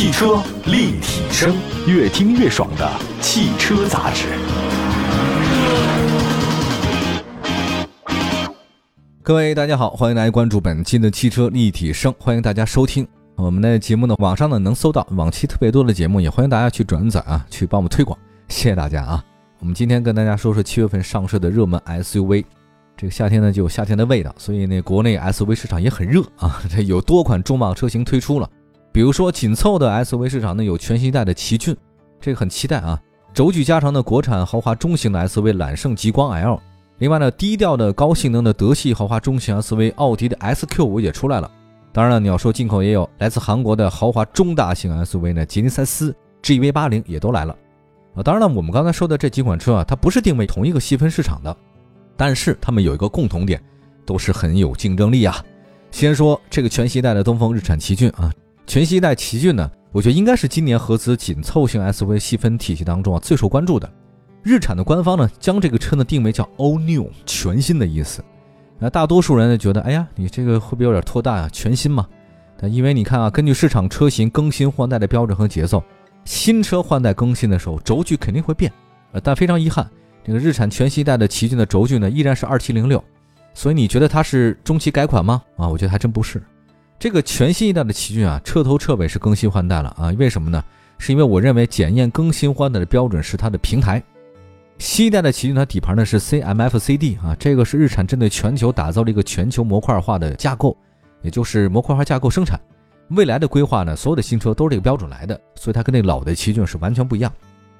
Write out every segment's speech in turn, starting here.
汽车立体声，越听越爽的汽车杂志。各位大家好，欢迎大家关注本期的汽车立体声，欢迎大家收听我们的节目呢。网上呢能搜到往期特别多的节目，也欢迎大家去转载啊，去帮我们推广，谢谢大家啊。我们今天跟大家说说七月份上市的热门 SUV。这个夏天呢就有夏天的味道，所以呢国内 SUV 市场也很热啊，这有多款重磅车型推出了。比如说紧凑的 SUV 市场呢有全新一代的奇骏，这个很期待啊。轴距加长的国产豪华中型的 SUV 揽胜极光 L，另外呢低调的高性能的德系豪华中型 SUV 奥迪的 SQ5 也出来了。当然了，你要说进口也有来自韩国的豪华中大型 SUV 呢吉尼赛斯 GV80 也都来了啊。当然了，我们刚才说的这几款车啊，它不是定位同一个细分市场的。但是它们有一个共同点，都是很有竞争力啊。先说这个全新一代的东风日产奇骏啊，全新一代奇骏呢，我觉得应该是今年合资紧凑型 SUV 细分体系当中啊最受关注的。日产的官方呢将这个车呢定为叫 All New 全新的意思。那大多数人呢觉得，哎呀，你这个会不会有点拖大啊？全新嘛？但因为你看啊，根据市场车型更新换代的标准和节奏，新车换代更新的时候轴距肯定会变。呃，但非常遗憾。这个日产全新一代的奇骏的轴距呢，依然是二七零六，所以你觉得它是中期改款吗？啊，我觉得还真不是。这个全新一代的奇骏啊，彻头彻尾是更新换代了啊！为什么呢？是因为我认为检验更新换代的标准是它的平台。新一代的奇骏它底盘呢是 CMF-CD 啊，这个是日产针对全球打造了一个全球模块化的架构，也就是模块化架构生产。未来的规划呢，所有的新车都是这个标准来的，所以它跟那老的奇骏是完全不一样。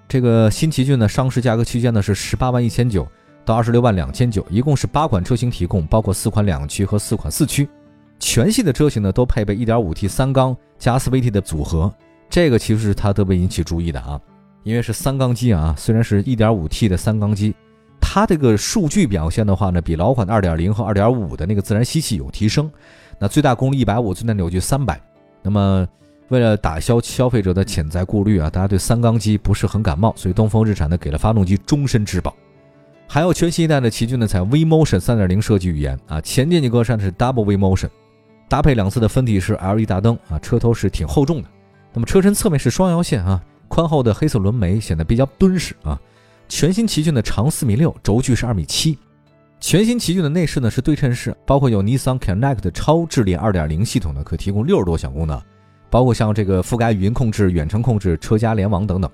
这个新奇骏呢，上市价格区间呢是十八万一千九到二十六万两千九，一共是八款车型提供，包括四款两驱和四款四驱。全系的车型呢都配备一点五 T 三缸加 CVT 的组合，这个其实是它特别引起注意的啊，因为是三缸机啊，虽然是一点五 T 的三缸机，它这个数据表现的话呢，比老款的二点零和二点五的那个自然吸气有提升。那最大功率一百五，最大扭矩三百，那么。为了打消消费者的潜在顾虑啊，大家对三缸机不是很感冒，所以东风日产呢给了发动机终身质保。还有全新一代的奇骏呢，采用 V Motion 三点零设计语言啊，前进气格栅是 Double V Motion，搭配两侧的分体式 LED 大灯啊，车头是挺厚重的。那么车身侧面是双腰线啊，宽厚的黑色轮眉显得比较敦实啊。全新奇骏的长四米六，轴距是二米七。全新奇骏的内饰呢是对称式，包括有 Nissan Connect 超智联二点零系统呢，可提供六十多项功能。包括像这个覆盖语音控制、远程控制、车家联网等等。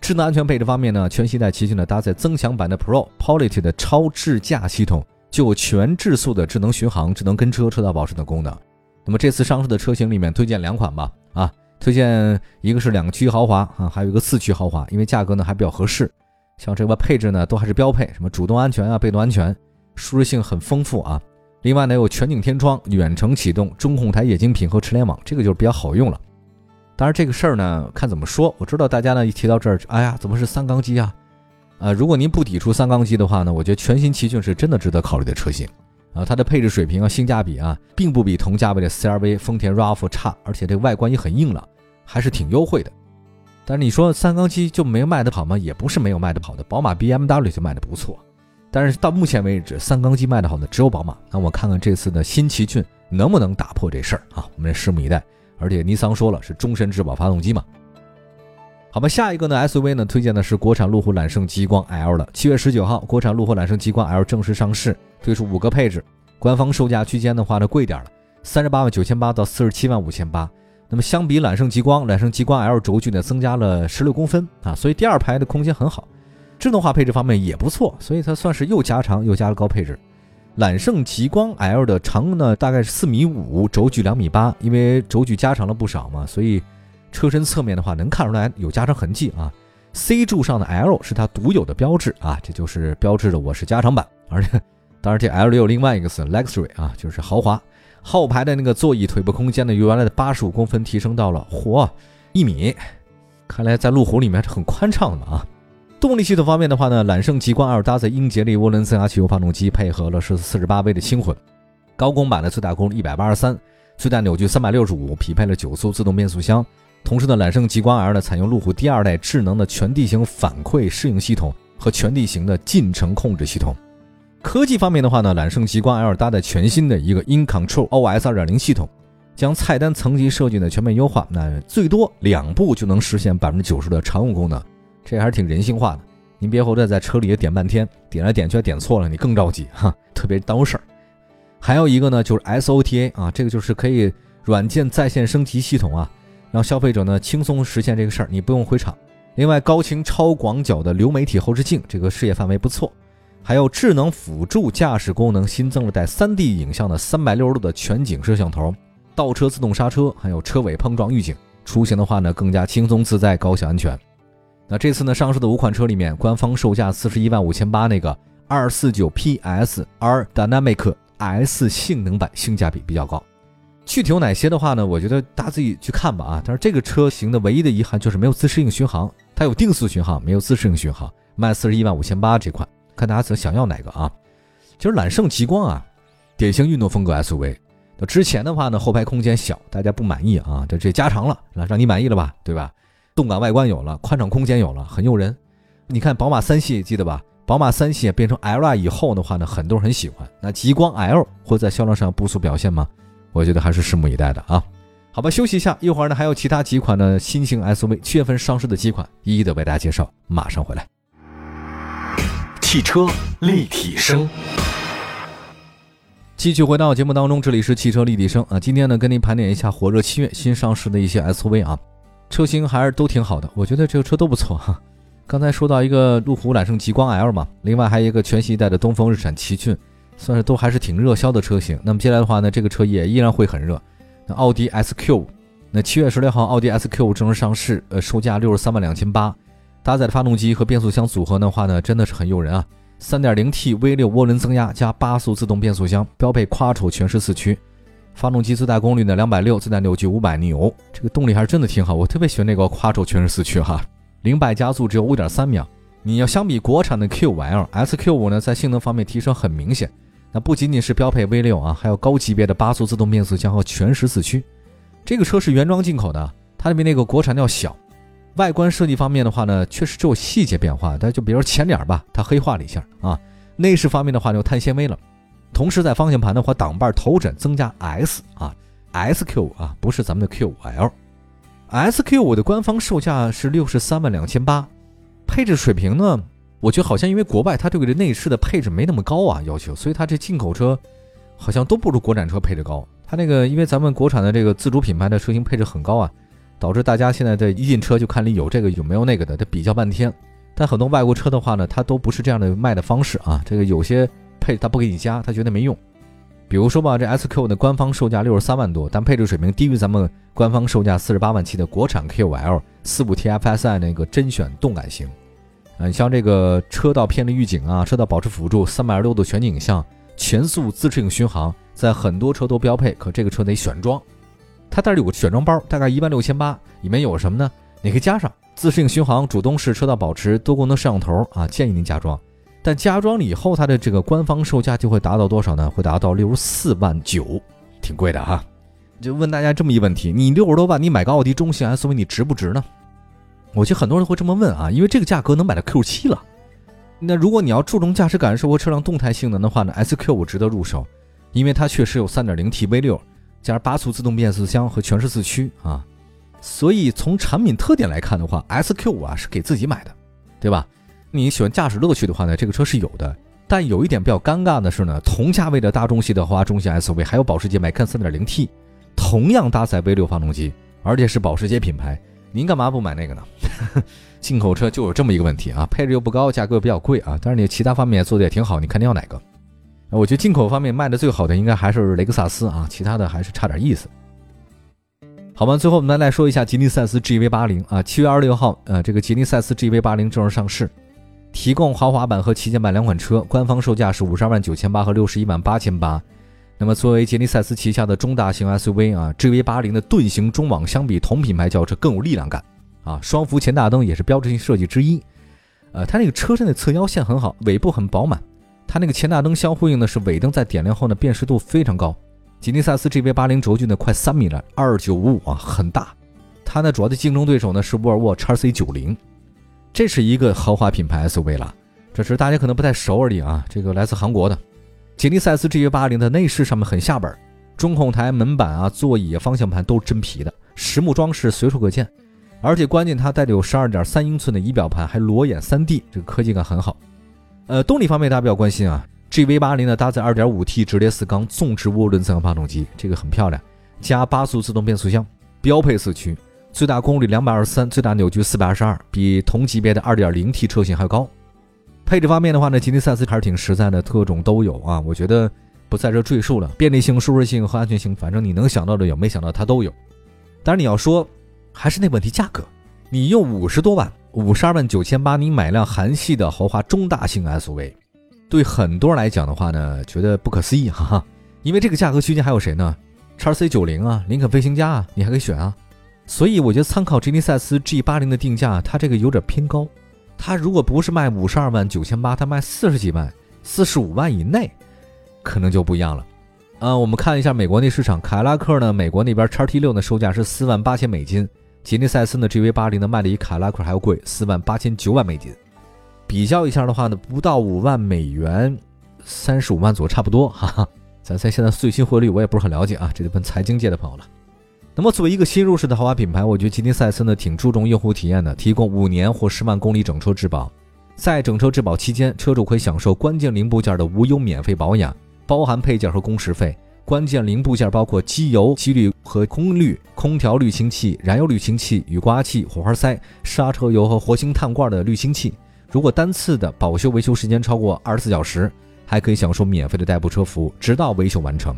智能安全配置方面呢，全新一代奇骏呢搭载增强版的 Pro Polity 的超智驾系统，就有全智速的智能巡航、智能跟车、车道保持等功能。那么这次上市的车型里面推荐两款吧，啊，推荐一个是两驱豪华啊，还有一个四驱豪华，因为价格呢还比较合适。像这个配置呢都还是标配，什么主动安全啊、被动安全，舒适性很丰富啊。另外呢，有全景天窗、远程启动、中控台液晶屏和车联网，这个就是比较好用了。当然，这个事儿呢，看怎么说。我知道大家呢一提到这儿，哎呀，怎么是三缸机啊？啊，如果您不抵触三缸机的话呢，我觉得全新奇骏是真的值得考虑的车型啊。它的配置水平啊、性价比啊，并不比同价位的 CRV、丰田 RAV4 差，而且这外观也很硬朗，还是挺优惠的。但是你说三缸机就没卖得好吗？也不是没有卖得好的，宝马 BMW 就卖得不错。但是到目前为止，三缸机卖的好的只有宝马。那我看看这次的新奇骏能不能打破这事儿啊？我们拭目以待。而且尼桑说了是终身质保发动机嘛。好吧，下一个呢 SUV 呢推荐的是国产路虎揽胜极光 L 了。七月十九号，国产路虎揽胜极光 L 正式上市，推出五个配置，官方售价区间的话呢贵点了，三十八万九千八到四十七万五千八。那么相比揽胜极光，揽胜极光 L 轴距呢增加了十六公分啊，所以第二排的空间很好。智能化配置方面也不错，所以它算是又加长又加了高配置。揽胜极光 L 的长呢大概是四米五，轴距两米八，因为轴距加长了不少嘛，所以车身侧面的话能看出来有加长痕迹啊。C 柱上的 L 是它独有的标志啊，这就是标志着我是加长版。而且，当然这 L 里有另外一个词 Luxury 啊，就是豪华。后排的那个座椅腿部空间呢，由原来的八十五公分提升到了嚯一米，看来在路虎里面是很宽敞的啊。动力系统方面的话呢，揽胜极光 L 搭载英杰利涡轮增压汽油发动机，配合了是四十八 V 的轻混，高功版的最大功率一百八十三，最大扭矩三百六十五，匹配了九速自动变速箱。同时呢，揽胜极光 L 呢采用路虎第二代智能的全地形反馈适应系统和全地形的进程控制系统。科技方面的话呢，揽胜极光 L 搭载全新的一个 In Control OS 二点零系统，将菜单层级设计呢全面优化，那最多两步就能实现百分之九十的常用功能，这还是挺人性化的。您别回头在车里也点半天，点来点去点错了，你更着急哈，特别耽误事儿。还有一个呢，就是 SOTA 啊，这个就是可以软件在线升级系统啊，让消费者呢轻松实现这个事儿，你不用回厂。另外，高清超广角的流媒体后视镜，这个视野范围不错。还有智能辅助驾驶功能，新增了带 3D 影像的360度的全景摄像头。倒车自动刹车，还有车尾碰撞预警，出行的话呢更加轻松自在、高效安全。那这次呢上市的五款车里面，官方售价四十一万五千八那个二四九 PS R Dynamic S 性能版性价比比较高。具体有哪些的话呢？我觉得大家自己去看吧啊。但是这个车型的唯一的遗憾就是没有自适应巡航，它有定速巡航，没有自适应巡航。卖四十一万五千八这款，看大家想想要哪个啊？其实揽胜极光啊，典型运动风格 SUV。之前的话呢，后排空间小，大家不满意啊，这这加长了，让你满意了吧，对吧？动感外观有了，宽敞空间有了，很诱人。你看宝马三系记得吧？宝马三系变成 L 以后的话呢，很多人很喜欢。那极光 L 会在销量上不俗表现吗？我觉得还是拭目以待的啊。好吧，休息一下，一会儿呢还有其他几款的新型 SUV，七月份上市的几款，一一的为大家介绍，马上回来。汽车立体声。继续回到节目当中，这里是汽车立体声啊。今天呢，跟您盘点一下火热七月新上市的一些 SUV 啊，车型还是都挺好的，我觉得这个车都不错哈。刚才说到一个路虎揽胜极光 L 嘛，另外还有一个全新一代的东风日产奇骏，算是都还是挺热销的车型。那么接下来的话呢，这个车也依然会很热。那奥迪 SQ，那七月十六号奥迪 SQ 正式上市，呃，售价六十三万两千八，搭载的发动机和变速箱组合的话呢，真的是很诱人啊。3.0T V6 涡轮增压加八速自动变速箱，标配 Quattro 全时四驱，发动机最大功率呢260，最大扭矩500牛，这个动力还是真的挺好，我特别喜欢那个 Quattro 全时四驱哈，零百加速只有5.3秒。你要相比国产的 Q5L，SQ5 呢在性能方面提升很明显，那不仅仅是标配 V6 啊，还有高级别的八速自动变速箱和全时四驱。这个车是原装进口的，它比那个国产的要小。外观设计方面的话呢，确实只有细节变化，但就比如前脸吧，它黑化了一下啊。内饰方面的话就碳纤维了，同时在方向盘的话，挡把头枕增加 S 啊，SQ 啊，不是咱们的 Q5L。SQ5 的官方售价是六十三万两千八，配置水平呢，我觉得好像因为国外它对这内饰的配置没那么高啊要求，所以它这进口车好像都不如国产车配置高。它那个因为咱们国产的这个自主品牌的车型配置很高啊。导致大家现在的一进车就看里有这个有没有那个的，得比较半天。但很多外国车的话呢，它都不是这样的卖的方式啊。这个有些配它不给你加，他觉得没用。比如说吧，这 SQ 的官方售价六十三万多，但配置水平低于咱们官方售价四十八万七的国产 Q L 四五 TFSI 那个甄选动感型。嗯，像这个车道偏离预警啊，车道保持辅助，三百二十度全景影像，全速自适应巡航，在很多车都标配，可这个车得选装。它这里有个选装包，大概一万六千八，里面有什么呢？你可以加上自适应巡航、主动式车道保持、多功能摄像头啊，建议您加装。但加装了以后，它的这个官方售价就会达到多少呢？会达到六十四万九，挺贵的哈。就问大家这么一个问题：你六十多万，你买个奥迪中型 SUV，你值不值呢？我觉得很多人会这么问啊，因为这个价格能买到 Q 七了。那如果你要注重驾驶感受和车辆动态性能的话呢，SQ 五值得入手，因为它确实有 3.0T V6。加上八速自动变速箱和全时四驱啊，所以从产品特点来看的话，SQ5 啊是给自己买的，对吧？你喜欢驾驶乐趣的话呢，这个车是有的。但有一点比较尴尬的是呢，同价位的大众系的华中型 SUV 还有保时捷 Macan 3.0T，同样搭载 V6 发动机，而且是保时捷品牌，您干嘛不买那个呢？进口车就有这么一个问题啊，配置又不高，价格又比较贵啊，但是你其他方面做的也挺好，你看你要哪个？我觉得进口方面卖的最好的应该还是雷克萨斯啊，其他的还是差点意思。好吧，最后我们再来说一下吉利赛斯 GV80 啊，七月二十六号，呃，这个吉利赛斯 GV80 正式上市，提供豪华版和旗舰版两款车，官方售价是五十二万九千八和六十一万八千八。那么作为吉尼赛斯旗下的中大型 SUV 啊，GV80 的盾形中网相比同品牌轿车更有力量感啊，双幅前大灯也是标志性设计之一。呃，它那个车身的侧腰线很好，尾部很饱满。它那个前大灯相呼应的是尾灯，在点亮后呢，辨识度非常高。吉利赛斯 GV80 轴距呢快三米了，二九五五啊，很大。它呢主要的竞争对手呢是沃尔沃 x C 九零，这是一个豪华品牌 SUV 了。这是大家可能不太熟而已啊。这个来自韩国的吉利赛斯 GV80 的内饰上面很下本，中控台、门板啊、座椅啊、方向盘都是真皮的，实木装饰随处可见。而且关键它带有十二点三英寸的仪表盘，还裸眼三 D，这个科技感很好。呃，动力方面大家比较关心啊，GV 八零呢搭载二点五 T 直列四缸纵置涡轮增压发动机，这个很漂亮，加八速自动变速箱，标配四驱，最大功率两百二十三，最大扭矩四百二十二，比同级别的二点零 T 车型还高。配置方面的话呢，吉利赛斯还是挺实在的，特种都有啊，我觉得不在这赘述了，便利性、舒适性和安全性，反正你能想到的有，没想到它都有。当然你要说。还是那问题，价格，你用五十多万，五十二万九千八，你买辆韩系的豪华中大型 SUV，对很多人来讲的话呢，觉得不可思议，哈哈。因为这个价格区间还有谁呢？叉 C 九零啊，林肯飞行家啊，你还可以选啊。所以我觉得参考吉尼赛斯 G 八零的定价，它这个有点偏高。它如果不是卖五十二万九千八，它卖四十几万，四十五万以内，可能就不一样了。啊，我们看一下美国那市场，凯拉克呢，美国那边叉 T 六呢售价是四万八千美金。吉尼赛斯呢，GV 八零呢卖的比凯拉克还要贵，四万八千九百美金。比较一下的话呢，不到五万美元，三十五万左右差不多，哈哈。咱在现在最新汇率我也不是很了解啊，这得问财经界的朋友了。那么作为一个新入市的豪华品牌，我觉得吉尼赛斯呢挺注重用户体验的，提供五年或十万公里整车质保，在整车质保期间，车主可以享受关键零部件的无忧免费保养，包含配件和工时费。关键零部件包括机油、机滤和空滤、空调滤清器、燃油滤清器、雨刮器、火花塞、刹车油和活性炭罐的滤清器。如果单次的保修维修时间超过二十四小时，还可以享受免费的代步车服务，直到维修完成。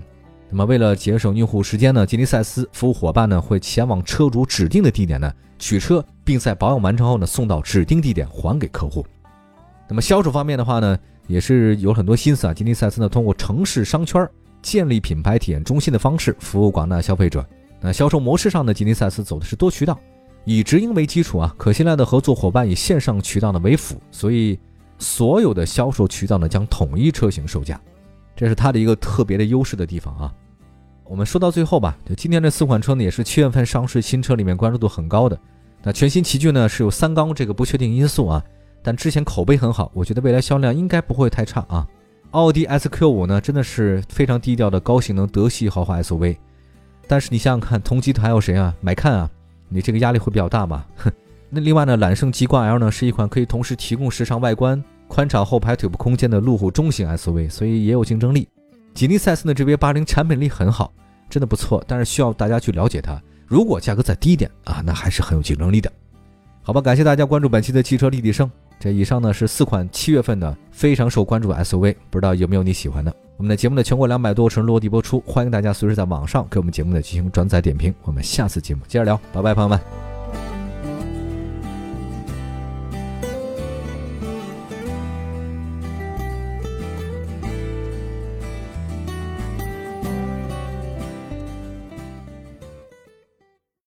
那么，为了节省用户时间呢，吉尼赛斯服务伙伴呢会前往车主指定的地点呢取车，并在保养完成后呢送到指定地点还给客户。那么销售方面的话呢，也是有很多心思啊。吉尼赛斯呢通过城市商圈。建立品牌体验中心的方式服务广大消费者。那销售模式上呢，吉尼赛斯走的是多渠道，以直营为基础啊，可信赖的合作伙伴以线上渠道呢为辅，所以所有的销售渠道呢将统一车型售价，这是它的一个特别的优势的地方啊。我们说到最后吧，就今年这四款车呢也是七月份上市新车里面关注度很高的。那全新奇骏呢是有三缸这个不确定因素啊，但之前口碑很好，我觉得未来销量应该不会太差啊。奥迪 S Q 五呢，真的是非常低调的高性能德系豪华 S U V，但是你想想看，同级的还有谁啊？买看啊，你这个压力会比较大吧？哼。那另外呢，揽胜极光 L 呢，是一款可以同时提供时尚外观、宽敞后排腿部空间的路虎中型 S U V，所以也有竞争力。吉利赛斯的 G V 八零产品力很好，真的不错，但是需要大家去了解它。如果价格再低一点啊，那还是很有竞争力的。好吧，感谢大家关注本期的汽车立体声。这以上呢是四款七月份的非常受关注的 SUV，不知道有没有你喜欢的？我们的节目呢全国两百多城落地播出，欢迎大家随时在网上给我们节目呢进行转载点评。我们下次节目接着聊，拜拜，朋友们。